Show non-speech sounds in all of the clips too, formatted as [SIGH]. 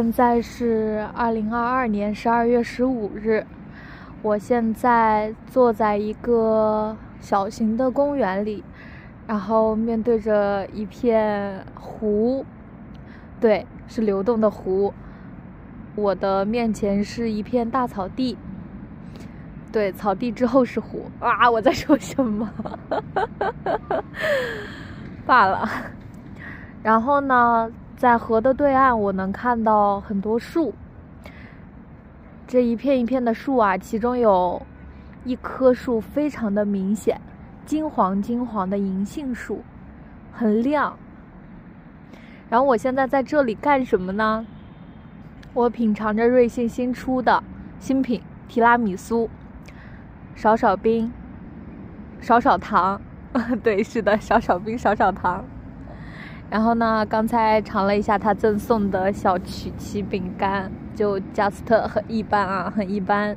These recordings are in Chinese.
现在是二零二二年十二月十五日，我现在坐在一个小型的公园里，然后面对着一片湖，对，是流动的湖。我的面前是一片大草地，对，草地之后是湖啊！我在说什么？[LAUGHS] 罢了。然后呢？在河的对岸，我能看到很多树。这一片一片的树啊，其中有一棵树非常的明显，金黄金黄的银杏树，很亮。然后我现在在这里干什么呢？我品尝着瑞幸新出的新品提拉米苏，少少冰，少少糖。[LAUGHS] 对，是的，少少冰，少少糖。然后呢？刚才尝了一下他赠送的小曲奇饼干，就 just 很一般啊，很一般。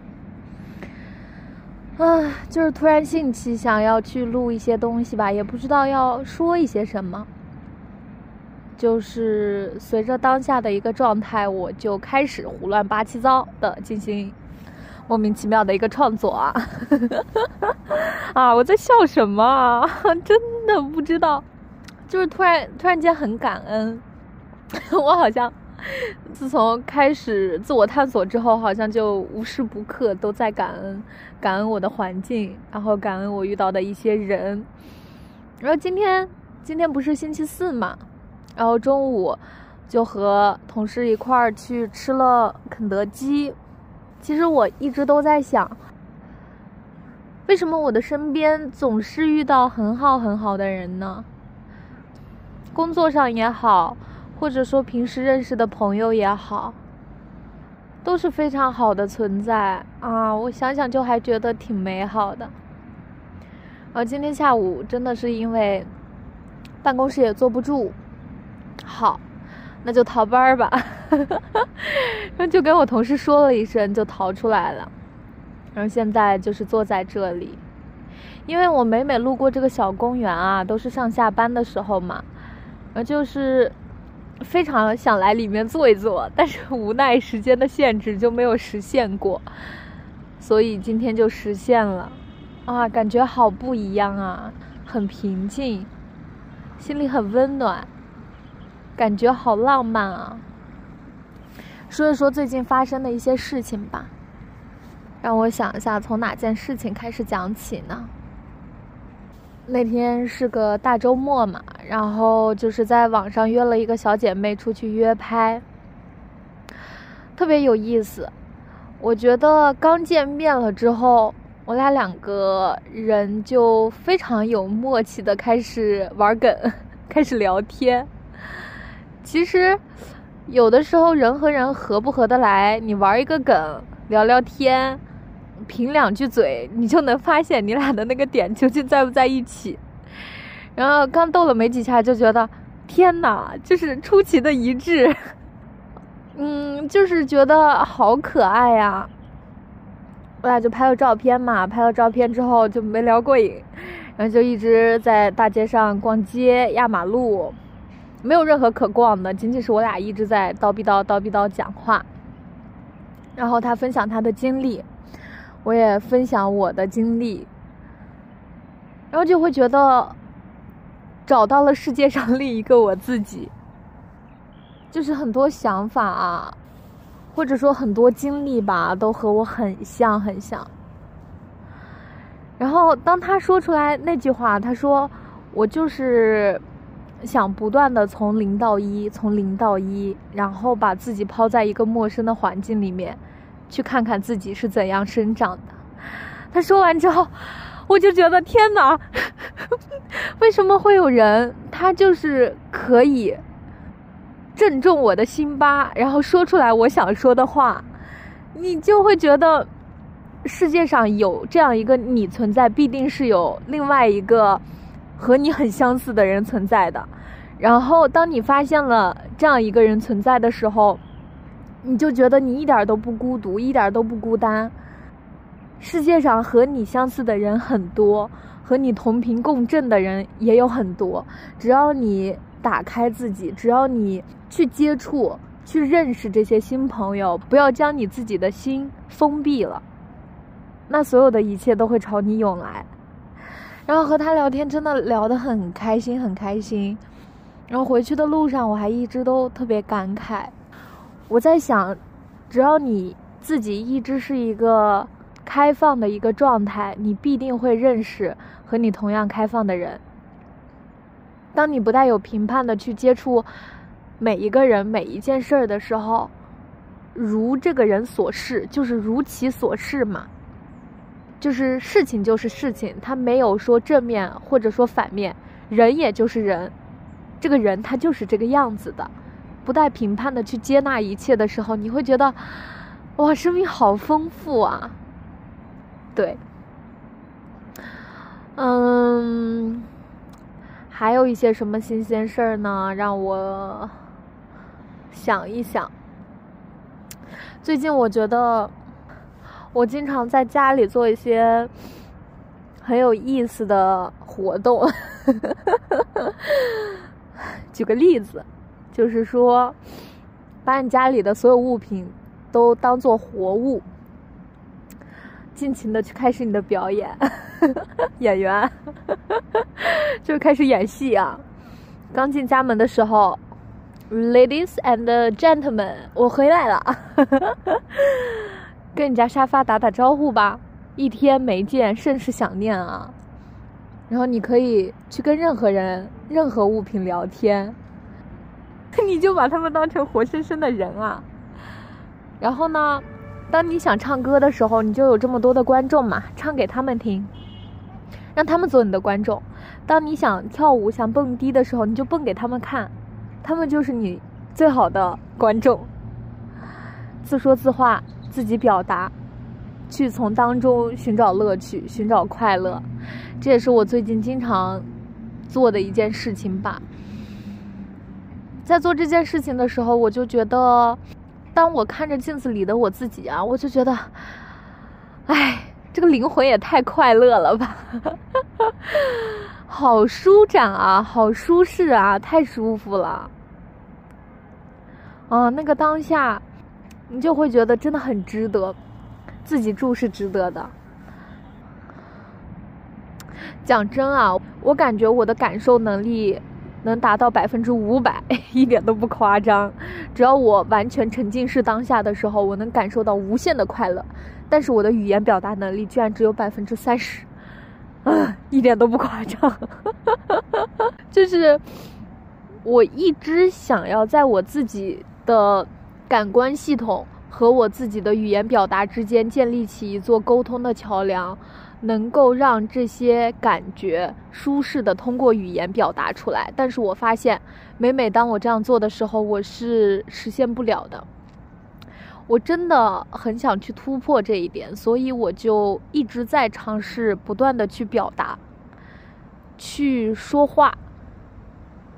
啊，就是突然兴起想要去录一些东西吧，也不知道要说一些什么。就是随着当下的一个状态，我就开始胡乱八七糟的进行莫名其妙的一个创作啊！[LAUGHS] 啊，我在笑什么啊？[LAUGHS] 真的不知道。就是突然突然间很感恩，[LAUGHS] 我好像自从开始自我探索之后，好像就无时不刻都在感恩，感恩我的环境，然后感恩我遇到的一些人。然后今天今天不是星期四嘛，然后中午就和同事一块儿去吃了肯德基。其实我一直都在想，为什么我的身边总是遇到很好很好的人呢？工作上也好，或者说平时认识的朋友也好，都是非常好的存在啊！我想想就还觉得挺美好的。而今天下午真的是因为办公室也坐不住，好，那就逃班儿吧。[LAUGHS] 然后就跟我同事说了一声，就逃出来了。然后现在就是坐在这里，因为我每每路过这个小公园啊，都是上下班的时候嘛。呃，就是非常想来里面坐一坐，但是无奈时间的限制就没有实现过，所以今天就实现了，啊，感觉好不一样啊，很平静，心里很温暖，感觉好浪漫啊。说一说最近发生的一些事情吧，让我想一下，从哪件事情开始讲起呢？那天是个大周末嘛，然后就是在网上约了一个小姐妹出去约拍，特别有意思。我觉得刚见面了之后，我俩两个人就非常有默契的开始玩梗，开始聊天。其实有的时候人和人合不合得来，你玩一个梗，聊聊天。凭两句嘴，你就能发现你俩的那个点究竟在不在一起。然后刚斗了没几下，就觉得天哪，就是出奇的一致。嗯，就是觉得好可爱呀。我俩就拍了照片嘛，拍了照片之后就没聊过瘾，然后就一直在大街上逛街、压马路，没有任何可逛的，仅仅是我俩一直在叨逼叨、叨逼叨讲话。然后他分享他的经历。我也分享我的经历，然后就会觉得找到了世界上另一个我自己，就是很多想法啊，或者说很多经历吧，都和我很像很像。然后当他说出来那句话，他说：“我就是想不断的从零到一，从零到一，然后把自己抛在一个陌生的环境里面。”去看看自己是怎样生长的。他说完之后，我就觉得天哪，[LAUGHS] 为什么会有人他就是可以正中我的心巴，然后说出来我想说的话？你就会觉得世界上有这样一个你存在，必定是有另外一个和你很相似的人存在的。然后当你发现了这样一个人存在的时候，你就觉得你一点都不孤独，一点都不孤单。世界上和你相似的人很多，和你同频共振的人也有很多。只要你打开自己，只要你去接触、去认识这些新朋友，不要将你自己的心封闭了，那所有的一切都会朝你涌来。然后和他聊天，真的聊得很开心，很开心。然后回去的路上，我还一直都特别感慨。我在想，只要你自己一直是一个开放的一个状态，你必定会认识和你同样开放的人。当你不带有评判的去接触每一个人、每一件事儿的时候，如这个人所示，就是如其所示嘛。就是事情就是事情，他没有说正面或者说反面，人也就是人，这个人他就是这个样子的，不带评判的去接纳一切的时候，你会觉得，哇，生命好丰富啊！对，嗯，还有一些什么新鲜事儿呢？让我想一想，最近我觉得。我经常在家里做一些很有意思的活动。[LAUGHS] 举个例子，就是说，把你家里的所有物品都当做活物，尽情的去开始你的表演。[LAUGHS] 演员就开始演戏啊！刚进家门的时候，Ladies and gentlemen，我回来了。[LAUGHS] 跟你家沙发打打招呼吧，一天没见，甚是想念啊。然后你可以去跟任何人、任何物品聊天，[LAUGHS] 你就把他们当成活生生的人啊。然后呢，当你想唱歌的时候，你就有这么多的观众嘛，唱给他们听，让他们做你的观众。当你想跳舞、想蹦迪的时候，你就蹦给他们看，他们就是你最好的观众。自说自话。自己表达，去从当中寻找乐趣，寻找快乐，这也是我最近经常做的一件事情吧。在做这件事情的时候，我就觉得，当我看着镜子里的我自己啊，我就觉得，哎，这个灵魂也太快乐了吧，[LAUGHS] 好舒展啊，好舒适啊，太舒服了。啊，那个当下。你就会觉得真的很值得，自己住是值得的。讲真啊，我感觉我的感受能力能达到百分之五百，[LAUGHS] 一点都不夸张。只要我完全沉浸式当下的时候，我能感受到无限的快乐。但是我的语言表达能力居然只有百分之三十，啊，一点都不夸张。[LAUGHS] 就是我一直想要在我自己的。感官系统和我自己的语言表达之间建立起一座沟通的桥梁，能够让这些感觉舒适的通过语言表达出来。但是我发现，每每当我这样做的时候，我是实现不了的。我真的很想去突破这一点，所以我就一直在尝试不断的去表达，去说话，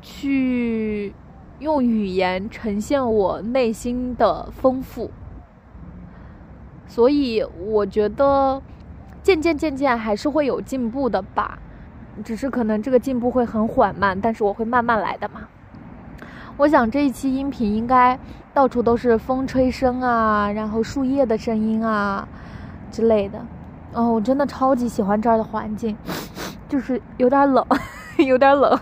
去。用语言呈现我内心的丰富，所以我觉得渐渐渐渐还是会有进步的吧，只是可能这个进步会很缓慢，但是我会慢慢来的嘛。我想这一期音频应该到处都是风吹声啊，然后树叶的声音啊之类的。哦，我真的超级喜欢这儿的环境，就是有点冷，[LAUGHS] 有点冷。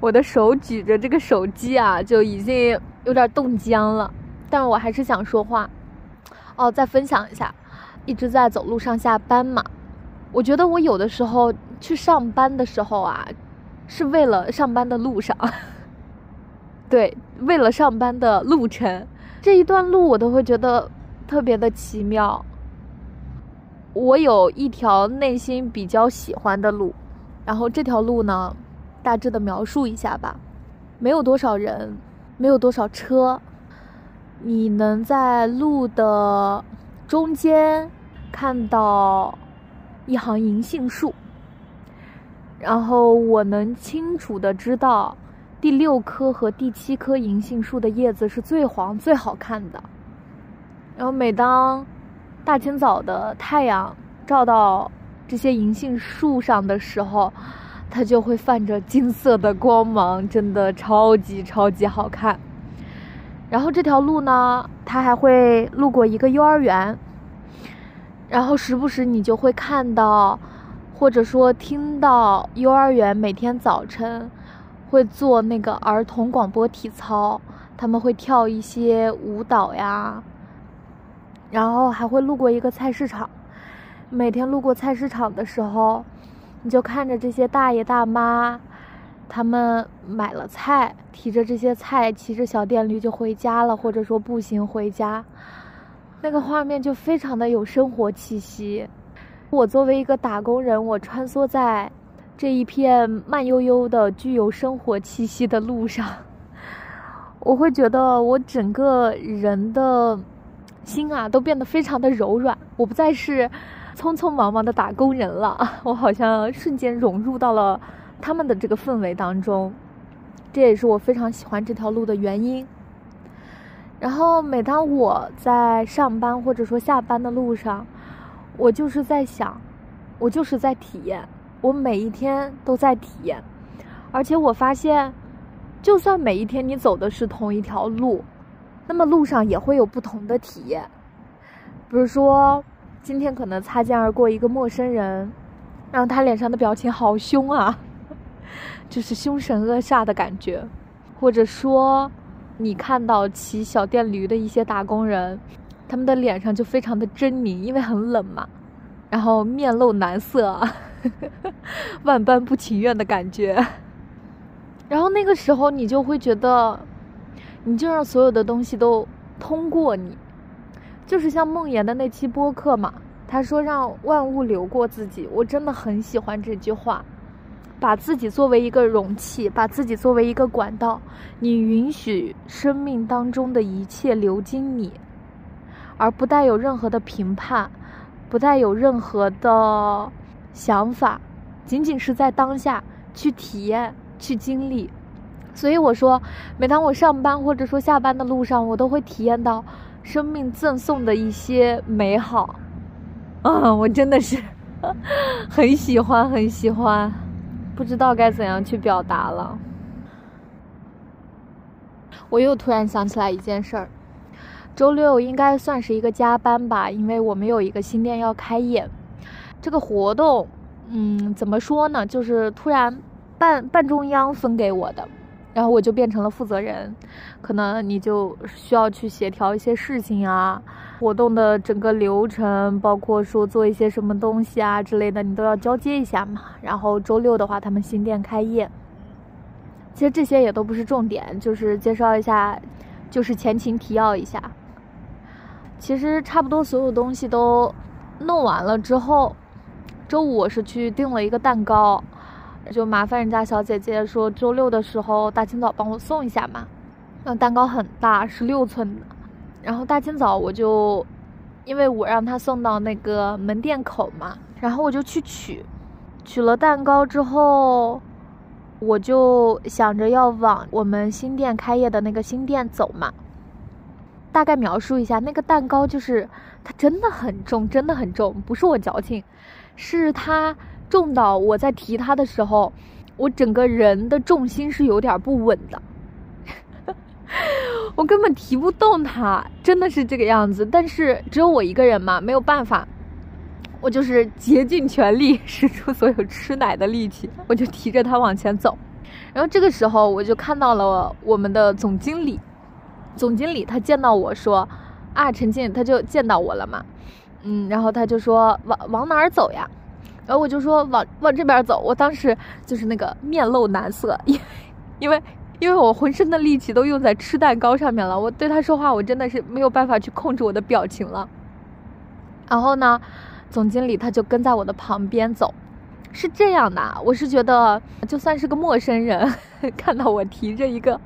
我的手举着这个手机啊，就已经有点冻僵了，但我还是想说话。哦，再分享一下，一直在走路上下班嘛。我觉得我有的时候去上班的时候啊，是为了上班的路上，[LAUGHS] 对，为了上班的路程，这一段路我都会觉得特别的奇妙。我有一条内心比较喜欢的路，然后这条路呢。大致的描述一下吧，没有多少人，没有多少车，你能在路的中间看到一行银杏树，然后我能清楚的知道第六棵和第七棵银杏树的叶子是最黄最好看的，然后每当大清早的太阳照到这些银杏树上的时候。它就会泛着金色的光芒，真的超级超级好看。然后这条路呢，它还会路过一个幼儿园，然后时不时你就会看到，或者说听到幼儿园每天早晨会做那个儿童广播体操，他们会跳一些舞蹈呀，然后还会路过一个菜市场，每天路过菜市场的时候，你就看着这些大爷大妈。他们买了菜，提着这些菜，骑着小电驴就回家了，或者说步行回家，那个画面就非常的有生活气息。我作为一个打工人，我穿梭在这一片慢悠悠的、具有生活气息的路上，我会觉得我整个人的心啊都变得非常的柔软。我不再是匆匆忙忙的打工人了，我好像瞬间融入到了。他们的这个氛围当中，这也是我非常喜欢这条路的原因。然后每当我在上班或者说下班的路上，我就是在想，我就是在体验，我每一天都在体验。而且我发现，就算每一天你走的是同一条路，那么路上也会有不同的体验。比如说，今天可能擦肩而过一个陌生人，然后他脸上的表情好凶啊。[LAUGHS] 就是凶神恶煞的感觉，或者说，你看到骑小电驴的一些打工人，他们的脸上就非常的狰狞，因为很冷嘛，然后面露难色，[LAUGHS] 万般不情愿的感觉。然后那个时候你就会觉得，你就让所有的东西都通过你，就是像梦妍的那期播客嘛，他说让万物流过自己，我真的很喜欢这句话。把自己作为一个容器，把自己作为一个管道，你允许生命当中的一切流经你，而不带有任何的评判，不带有任何的想法，仅仅是在当下去体验、去经历。所以我说，每当我上班或者说下班的路上，我都会体验到生命赠送的一些美好。[LAUGHS] 啊，我真的是 [LAUGHS] 很喜欢，很喜欢。不知道该怎样去表达了。我又突然想起来一件事儿，周六应该算是一个加班吧，因为我们有一个新店要开业。这个活动，嗯，怎么说呢？就是突然半半中央分给我的。然后我就变成了负责人，可能你就需要去协调一些事情啊，活动的整个流程，包括说做一些什么东西啊之类的，你都要交接一下嘛。然后周六的话，他们新店开业，其实这些也都不是重点，就是介绍一下，就是前情提要一下。其实差不多所有东西都弄完了之后，周五我是去订了一个蛋糕。就麻烦人家小姐姐说周六的时候大清早帮我送一下嘛，那蛋糕很大，是六寸的。然后大清早我就，因为我让他送到那个门店口嘛，然后我就去取，取了蛋糕之后，我就想着要往我们新店开业的那个新店走嘛。大概描述一下，那个蛋糕就是它真的很重，真的很重，不是我矫情，是它。重到我在提他的时候，我整个人的重心是有点不稳的，[LAUGHS] 我根本提不动它，真的是这个样子。但是只有我一个人嘛，没有办法，我就是竭尽全力，使出所有吃奶的力气，我就提着它往前走。然后这个时候，我就看到了我们的总经理，总经理他见到我说：“啊，陈静，他就见到我了嘛，嗯，然后他就说往往哪儿走呀？”然后我就说往往这边走，我当时就是那个面露难色，因因为因为我浑身的力气都用在吃蛋糕上面了，我对他说话我真的是没有办法去控制我的表情了。然后呢，总经理他就跟在我的旁边走，是这样的，我是觉得就算是个陌生人，[LAUGHS] 看到我提着一个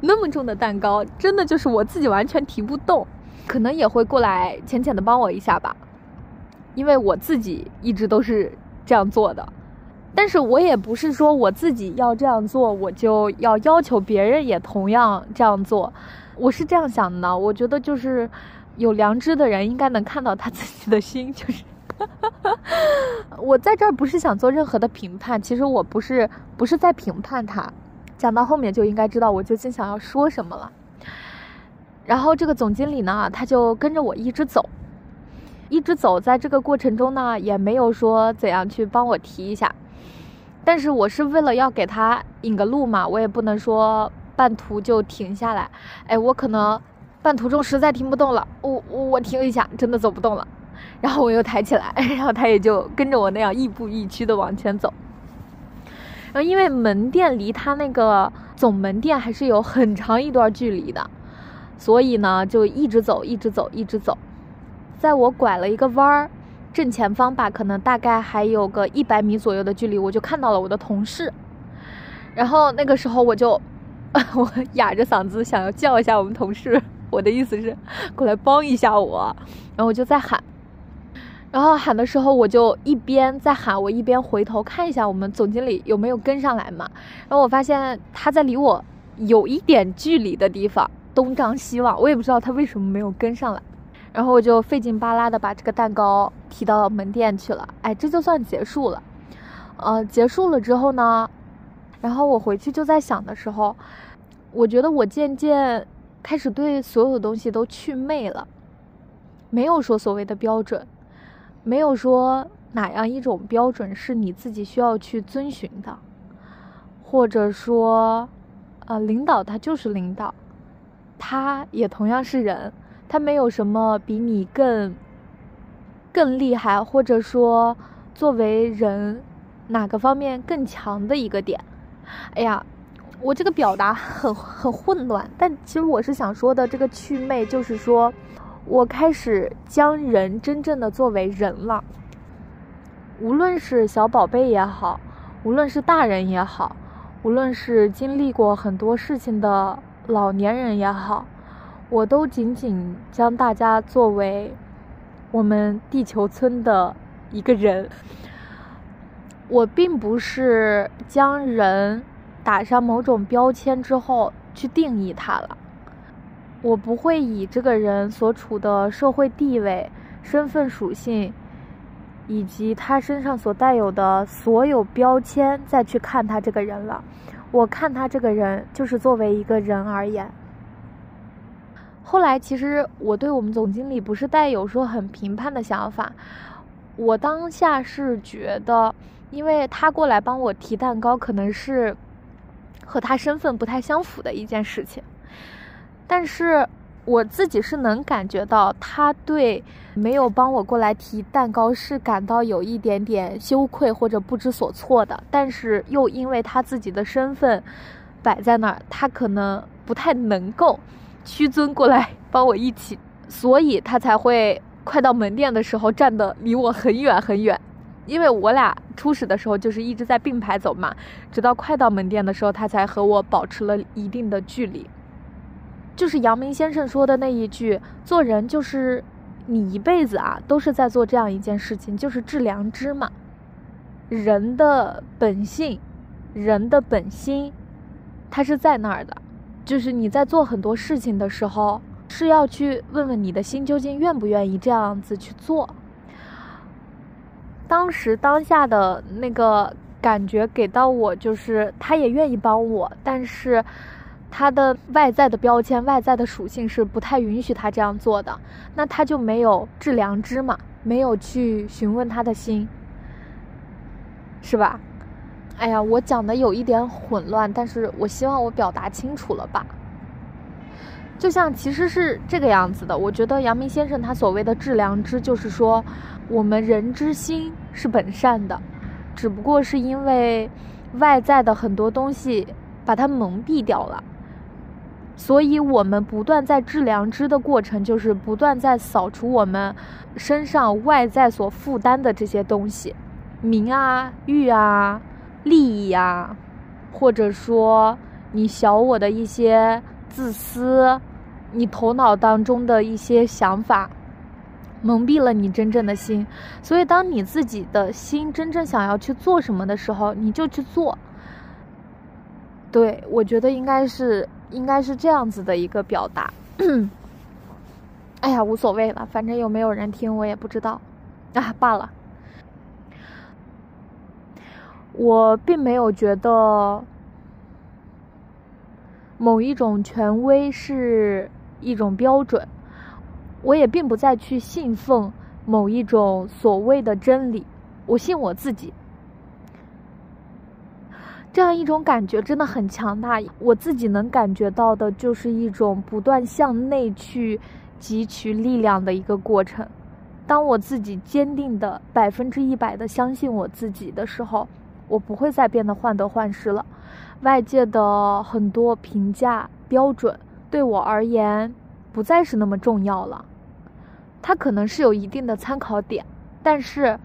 那么重的蛋糕，真的就是我自己完全提不动，可能也会过来浅浅的帮我一下吧，因为我自己一直都是。这样做的，但是我也不是说我自己要这样做，我就要要求别人也同样这样做。我是这样想的，我觉得就是有良知的人应该能看到他自己的心。就是 [LAUGHS] 我在这儿不是想做任何的评判，其实我不是不是在评判他。讲到后面就应该知道我究竟想要说什么了。然后这个总经理呢，他就跟着我一直走，一直走，在这个过程中呢，也没有说怎样去帮我提一下。但是我是为了要给他引个路嘛，我也不能说半途就停下来。哎，我可能半途中实在听不动了，我我停一下，真的走不动了，然后我又抬起来，[LAUGHS] 然后他也就跟着我那样亦步亦趋的往前走。然后因为门店离他那个总门店还是有很长一段距离的，所以呢就一直走，一直走，一直走，在我拐了一个弯儿。正前方吧，可能大概还有个一百米左右的距离，我就看到了我的同事。然后那个时候我就，[LAUGHS] 我哑着嗓子想要叫一下我们同事，我的意思是过来帮一下我。然后我就在喊，然后喊的时候我就一边在喊，我一边回头看一下我们总经理有没有跟上来嘛。然后我发现他在离我有一点距离的地方东张西望，我也不知道他为什么没有跟上来。然后我就费劲巴拉的把这个蛋糕提到门店去了，哎，这就算结束了。呃，结束了之后呢，然后我回去就在想的时候，我觉得我渐渐开始对所有东西都祛魅了，没有说所谓的标准，没有说哪样一种标准是你自己需要去遵循的，或者说，呃，领导他就是领导，他也同样是人。他没有什么比你更更厉害，或者说作为人哪个方面更强的一个点。哎呀，我这个表达很很混乱，但其实我是想说的，这个祛魅就是说我开始将人真正的作为人了。无论是小宝贝也好，无论是大人也好，无论是经历过很多事情的老年人也好。我都仅仅将大家作为我们地球村的一个人，我并不是将人打上某种标签之后去定义他了。我不会以这个人所处的社会地位、身份属性，以及他身上所带有的所有标签再去看他这个人了。我看他这个人，就是作为一个人而言。后来，其实我对我们总经理不是带有说很评判的想法，我当下是觉得，因为他过来帮我提蛋糕，可能是和他身份不太相符的一件事情。但是我自己是能感觉到，他对没有帮我过来提蛋糕是感到有一点点羞愧或者不知所措的。但是又因为他自己的身份摆在那儿，他可能不太能够。屈尊过来帮我一起，所以他才会快到门店的时候站的离我很远很远，因为我俩初始的时候就是一直在并排走嘛，直到快到门店的时候，他才和我保持了一定的距离。就是阳明先生说的那一句：“做人就是你一辈子啊，都是在做这样一件事情，就是致良知嘛。人的本性，人的本心，它是在那儿的。”就是你在做很多事情的时候，是要去问问你的心究竟愿不愿意这样子去做。当时当下的那个感觉给到我，就是他也愿意帮我，但是他的外在的标签、外在的属性是不太允许他这样做的。那他就没有致良知嘛，没有去询问他的心，是吧？哎呀，我讲的有一点混乱，但是我希望我表达清楚了吧？就像其实是这个样子的，我觉得阳明先生他所谓的致良知，就是说我们人之心是本善的，只不过是因为外在的很多东西把它蒙蔽掉了，所以我们不断在致良知的过程，就是不断在扫除我们身上外在所负担的这些东西，名啊、欲啊。利益呀，或者说你小我的一些自私，你头脑当中的一些想法，蒙蔽了你真正的心。所以，当你自己的心真正想要去做什么的时候，你就去做。对我觉得应该是应该是这样子的一个表达。哎呀，无所谓了，反正有没有人听我也不知道，啊，罢了。我并没有觉得某一种权威是一种标准，我也并不再去信奉某一种所谓的真理，我信我自己。这样一种感觉真的很强大，我自己能感觉到的就是一种不断向内去汲取力量的一个过程。当我自己坚定的百分之一百的相信我自己的时候，我不会再变得患得患失了。外界的很多评价标准对我而言不再是那么重要了，它可能是有一定的参考点，但是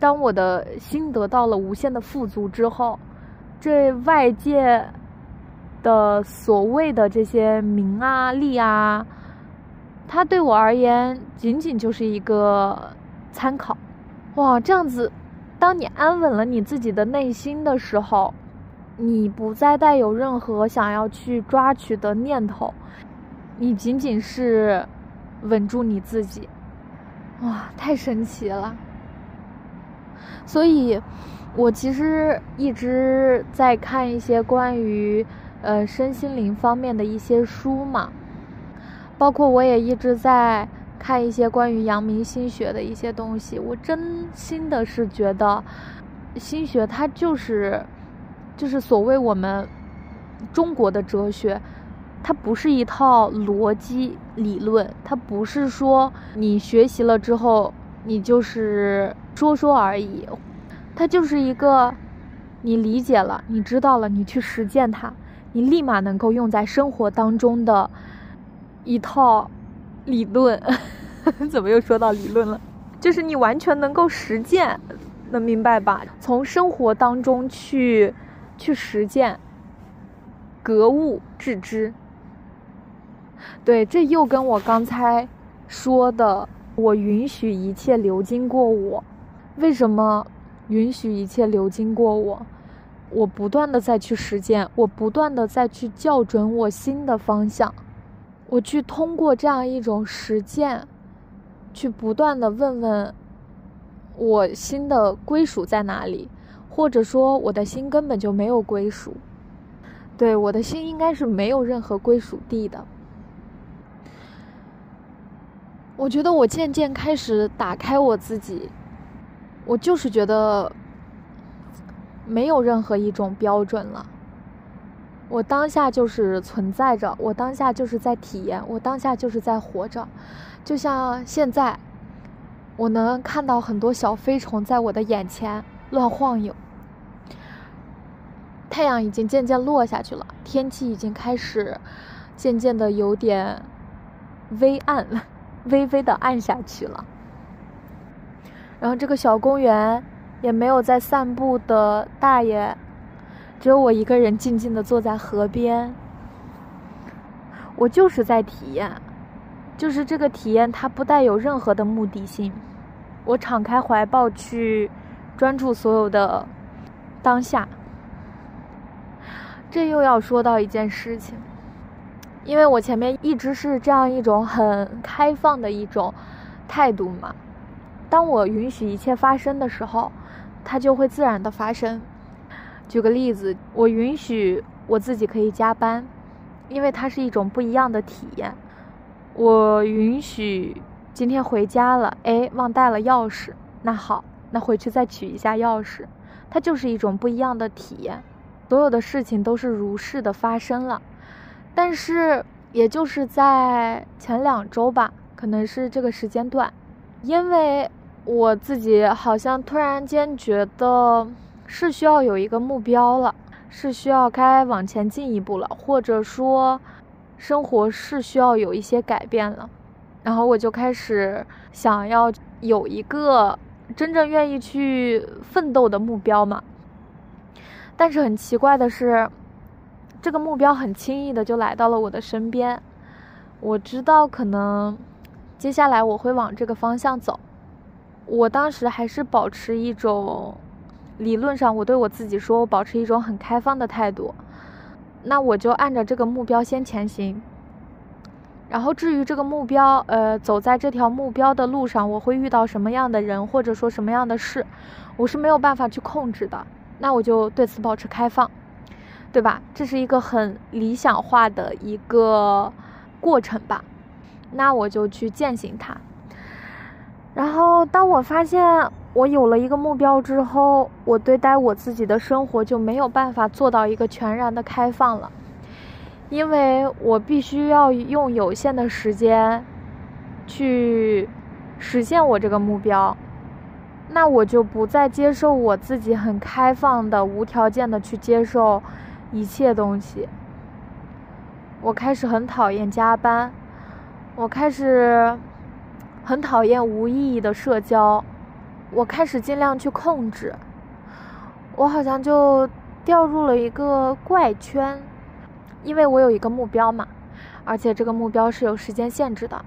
当我的心得到了无限的富足之后。这外界的所谓的这些名啊利啊，它对我而言仅仅就是一个参考。哇，这样子，当你安稳了你自己的内心的时候，你不再带有任何想要去抓取的念头，你仅仅是稳住你自己。哇，太神奇了！所以。我其实一直在看一些关于呃身心灵方面的一些书嘛，包括我也一直在看一些关于阳明心学的一些东西。我真心的是觉得，心学它就是就是所谓我们中国的哲学，它不是一套逻辑理论，它不是说你学习了之后你就是说说而已。它就是一个，你理解了，你知道了，你去实践它，你立马能够用在生活当中的一套理论。[LAUGHS] 怎么又说到理论了？就是你完全能够实践，能明白吧？从生活当中去去实践，格物致知。对，这又跟我刚才说的，我允许一切流经过我，为什么？允许一切流经过我，我不断的再去实践，我不断的再去校准我新的方向，我去通过这样一种实践，去不断的问问，我心的归属在哪里，或者说我的心根本就没有归属，对，我的心应该是没有任何归属地的。我觉得我渐渐开始打开我自己。我就是觉得没有任何一种标准了。我当下就是存在着，我当下就是在体验，我当下就是在活着。就像现在，我能看到很多小飞虫在我的眼前乱晃悠。太阳已经渐渐落下去了，天气已经开始渐渐的有点微暗，微微的暗下去了。然后这个小公园也没有在散步的大爷，只有我一个人静静的坐在河边。我就是在体验，就是这个体验，它不带有任何的目的性。我敞开怀抱去专注所有的当下。这又要说到一件事情，因为我前面一直是这样一种很开放的一种态度嘛。当我允许一切发生的时候，它就会自然的发生。举个例子，我允许我自己可以加班，因为它是一种不一样的体验。我允许今天回家了，哎，忘带了钥匙，那好，那回去再取一下钥匙，它就是一种不一样的体验。所有的事情都是如是的发生了，但是也就是在前两周吧，可能是这个时间段，因为。我自己好像突然间觉得是需要有一个目标了，是需要该往前进一步了，或者说生活是需要有一些改变了，然后我就开始想要有一个真正愿意去奋斗的目标嘛。但是很奇怪的是，这个目标很轻易的就来到了我的身边，我知道可能接下来我会往这个方向走。我当时还是保持一种，理论上我对我自己说，我保持一种很开放的态度，那我就按照这个目标先前行。然后至于这个目标，呃，走在这条目标的路上，我会遇到什么样的人，或者说什么样的事，我是没有办法去控制的。那我就对此保持开放，对吧？这是一个很理想化的一个过程吧。那我就去践行它。然后，当我发现我有了一个目标之后，我对待我自己的生活就没有办法做到一个全然的开放了，因为我必须要用有限的时间去实现我这个目标，那我就不再接受我自己很开放的、无条件的去接受一切东西。我开始很讨厌加班，我开始。很讨厌无意义的社交，我开始尽量去控制。我好像就掉入了一个怪圈，因为我有一个目标嘛，而且这个目标是有时间限制的。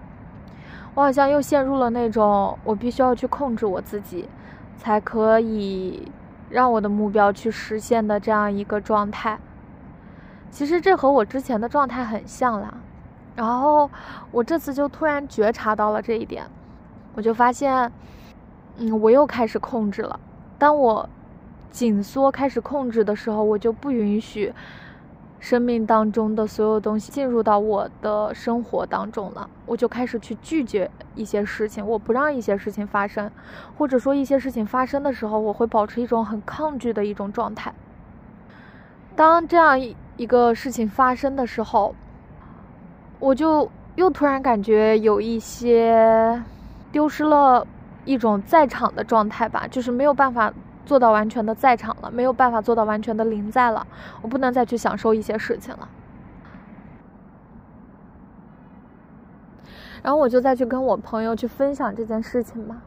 我好像又陷入了那种我必须要去控制我自己，才可以让我的目标去实现的这样一个状态。其实这和我之前的状态很像啦。然后我这次就突然觉察到了这一点，我就发现，嗯，我又开始控制了。当我紧缩开始控制的时候，我就不允许生命当中的所有东西进入到我的生活当中了。我就开始去拒绝一些事情，我不让一些事情发生，或者说一些事情发生的时候，我会保持一种很抗拒的一种状态。当这样一个事情发生的时候。我就又突然感觉有一些丢失了一种在场的状态吧，就是没有办法做到完全的在场了，没有办法做到完全的临在了，我不能再去享受一些事情了。然后我就再去跟我朋友去分享这件事情嘛。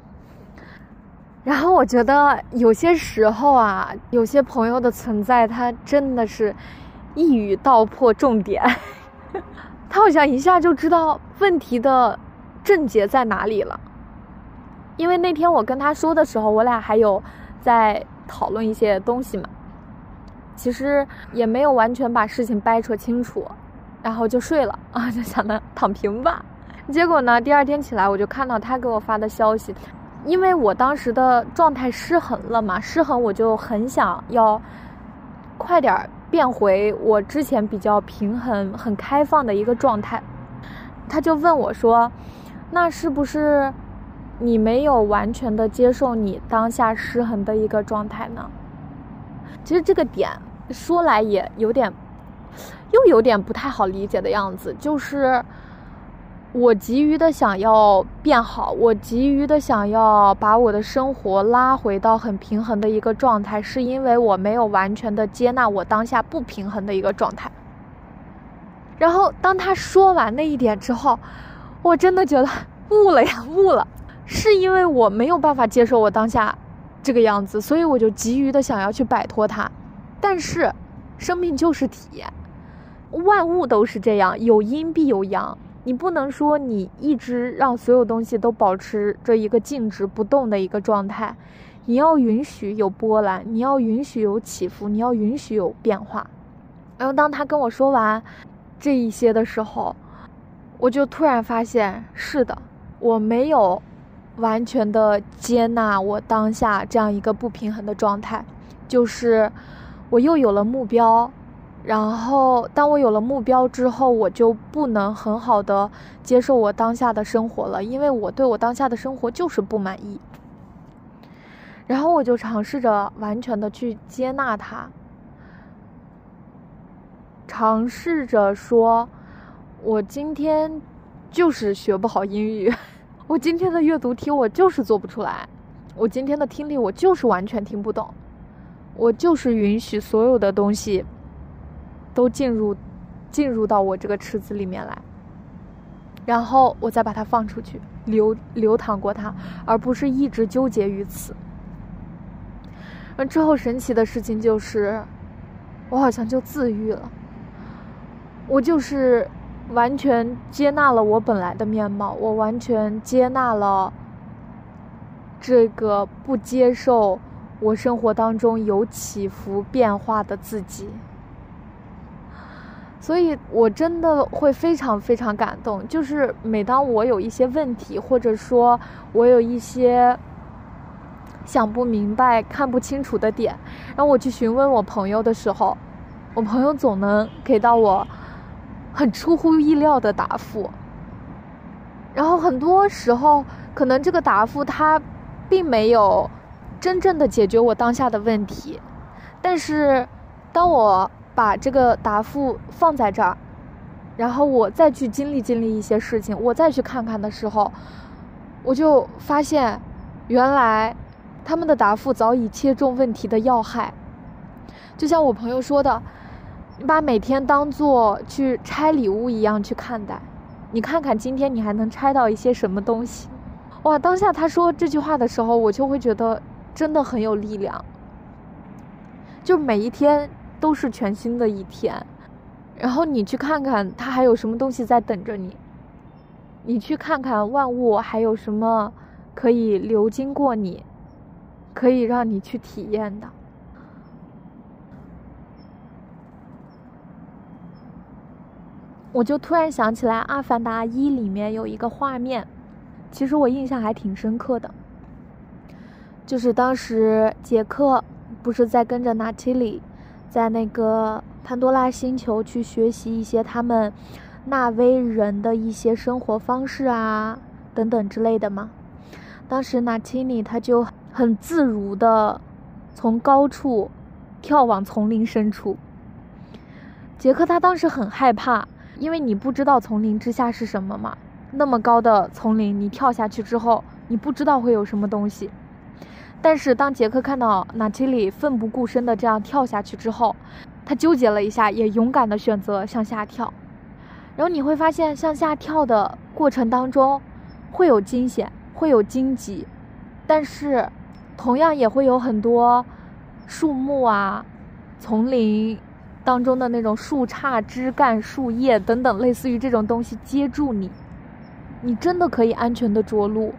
然后我觉得有些时候啊，有些朋友的存在，他真的是一语道破重点。[LAUGHS] 他好像一下就知道问题的症结在哪里了，因为那天我跟他说的时候，我俩还有在讨论一些东西嘛，其实也没有完全把事情掰扯清楚，然后就睡了啊，就想着躺平吧。结果呢，第二天起来我就看到他给我发的消息，因为我当时的状态失衡了嘛，失衡我就很想要快点。变回我之前比较平衡、很开放的一个状态，他就问我说：“那是不是你没有完全的接受你当下失衡的一个状态呢？”其实这个点说来也有点，又有点不太好理解的样子，就是。我急于的想要变好，我急于的想要把我的生活拉回到很平衡的一个状态，是因为我没有完全的接纳我当下不平衡的一个状态。然后当他说完那一点之后，我真的觉得 [LAUGHS] 悟了呀，悟了，是因为我没有办法接受我当下这个样子，所以我就急于的想要去摆脱它。但是，生命就是体验，万物都是这样，有阴必有阳。你不能说你一直让所有东西都保持着一个静止不动的一个状态，你要允许有波澜，你要允许有起伏，你要允许有变化。然后当他跟我说完这一些的时候，我就突然发现，是的，我没有完全的接纳我当下这样一个不平衡的状态，就是我又有了目标。然后，当我有了目标之后，我就不能很好的接受我当下的生活了，因为我对我当下的生活就是不满意。然后我就尝试着完全的去接纳它，尝试着说，我今天就是学不好英语，我今天的阅读题我就是做不出来，我今天的听力我就是完全听不懂，我就是允许所有的东西。都进入，进入到我这个池子里面来，然后我再把它放出去，流流淌过它，而不是一直纠结于此。那之后神奇的事情就是，我好像就自愈了，我就是完全接纳了我本来的面貌，我完全接纳了这个不接受我生活当中有起伏变化的自己。所以，我真的会非常非常感动。就是每当我有一些问题，或者说我有一些想不明白、看不清楚的点，然后我去询问我朋友的时候，我朋友总能给到我很出乎意料的答复。然后很多时候，可能这个答复它并没有真正的解决我当下的问题，但是当我把这个答复放在这儿，然后我再去经历经历一些事情，我再去看看的时候，我就发现，原来他们的答复早已切中问题的要害。就像我朋友说的，你把每天当做去拆礼物一样去看待，你看看今天你还能拆到一些什么东西？哇！当下他说这句话的时候，我就会觉得真的很有力量。就每一天都是全新的一天，然后你去看看他还有什么东西在等着你，你去看看万物还有什么可以流经过你，可以让你去体验的。我就突然想起来，《阿凡达一》里面有一个画面，其实我印象还挺深刻的，就是当时杰克不是在跟着娜提里，在那个潘多拉星球去学习一些他们纳威人的一些生活方式啊等等之类的吗？当时娜提里他就很自如的从高处跳往丛林深处，杰克他当时很害怕。因为你不知道丛林之下是什么嘛，那么高的丛林，你跳下去之后，你不知道会有什么东西。但是当杰克看到娜提里奋不顾身的这样跳下去之后，他纠结了一下，也勇敢的选择向下跳。然后你会发现，向下跳的过程当中，会有惊险，会有荆棘，但是同样也会有很多树木啊，丛林。当中的那种树杈、枝干、树叶等等，类似于这种东西接住你，你真的可以安全的着陆，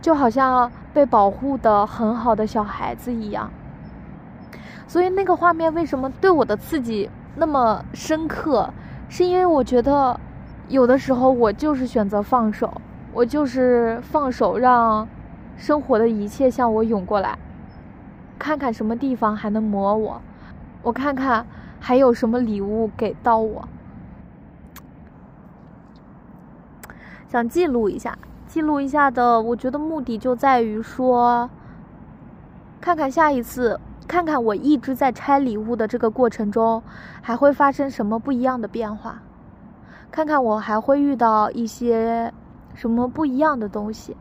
就好像被保护的很好的小孩子一样。所以那个画面为什么对我的刺激那么深刻，是因为我觉得有的时候我就是选择放手，我就是放手让生活的一切向我涌过来，看看什么地方还能磨我。我看看还有什么礼物给到我，想记录一下，记录一下的，我觉得目的就在于说，看看下一次，看看我一直在拆礼物的这个过程中，还会发生什么不一样的变化，看看我还会遇到一些什么不一样的东西，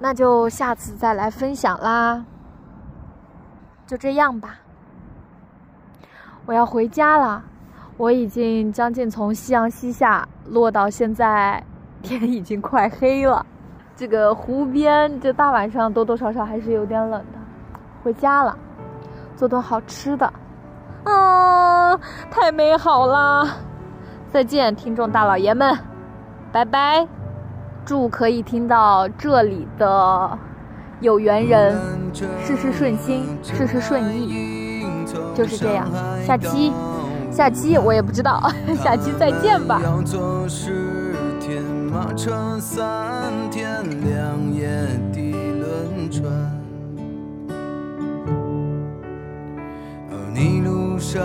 那就下次再来分享啦，就这样吧。我要回家了，我已经将近从夕阳西下落到现在，天已经快黑了。这个湖边，这大晚上多多少少还是有点冷的。回家了，做顿好吃的，啊，太美好了！再见，听众大老爷们，拜拜！祝可以听到这里的有缘人事事顺心，事事顺意。就是这样，下期，下期我也不知道，[LAUGHS] 下期再见吧。你路上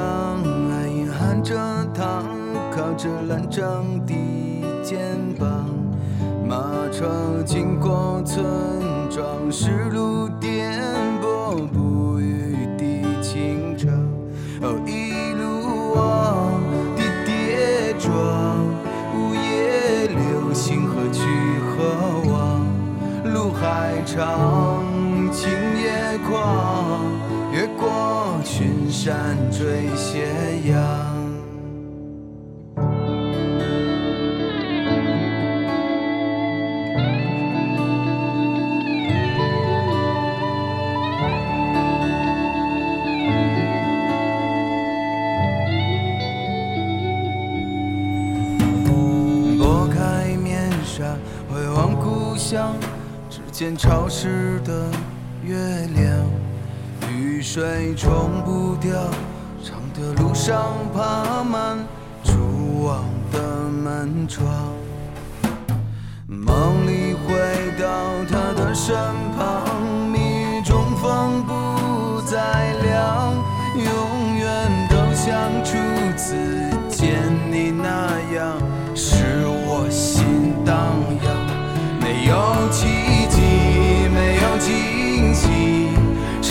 还隐含着糖靠着的肩膀，马车经过村庄，是路颠簸不长，情也狂，越过群山追斜阳。见潮湿的月亮，雨水冲不掉，长的路上爬满蛛网的门窗。梦里回到他的身旁，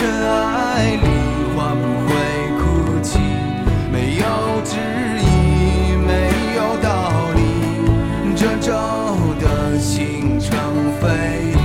尘埃里花不会哭泣没有质疑没有道理褶皱的心成飞。雨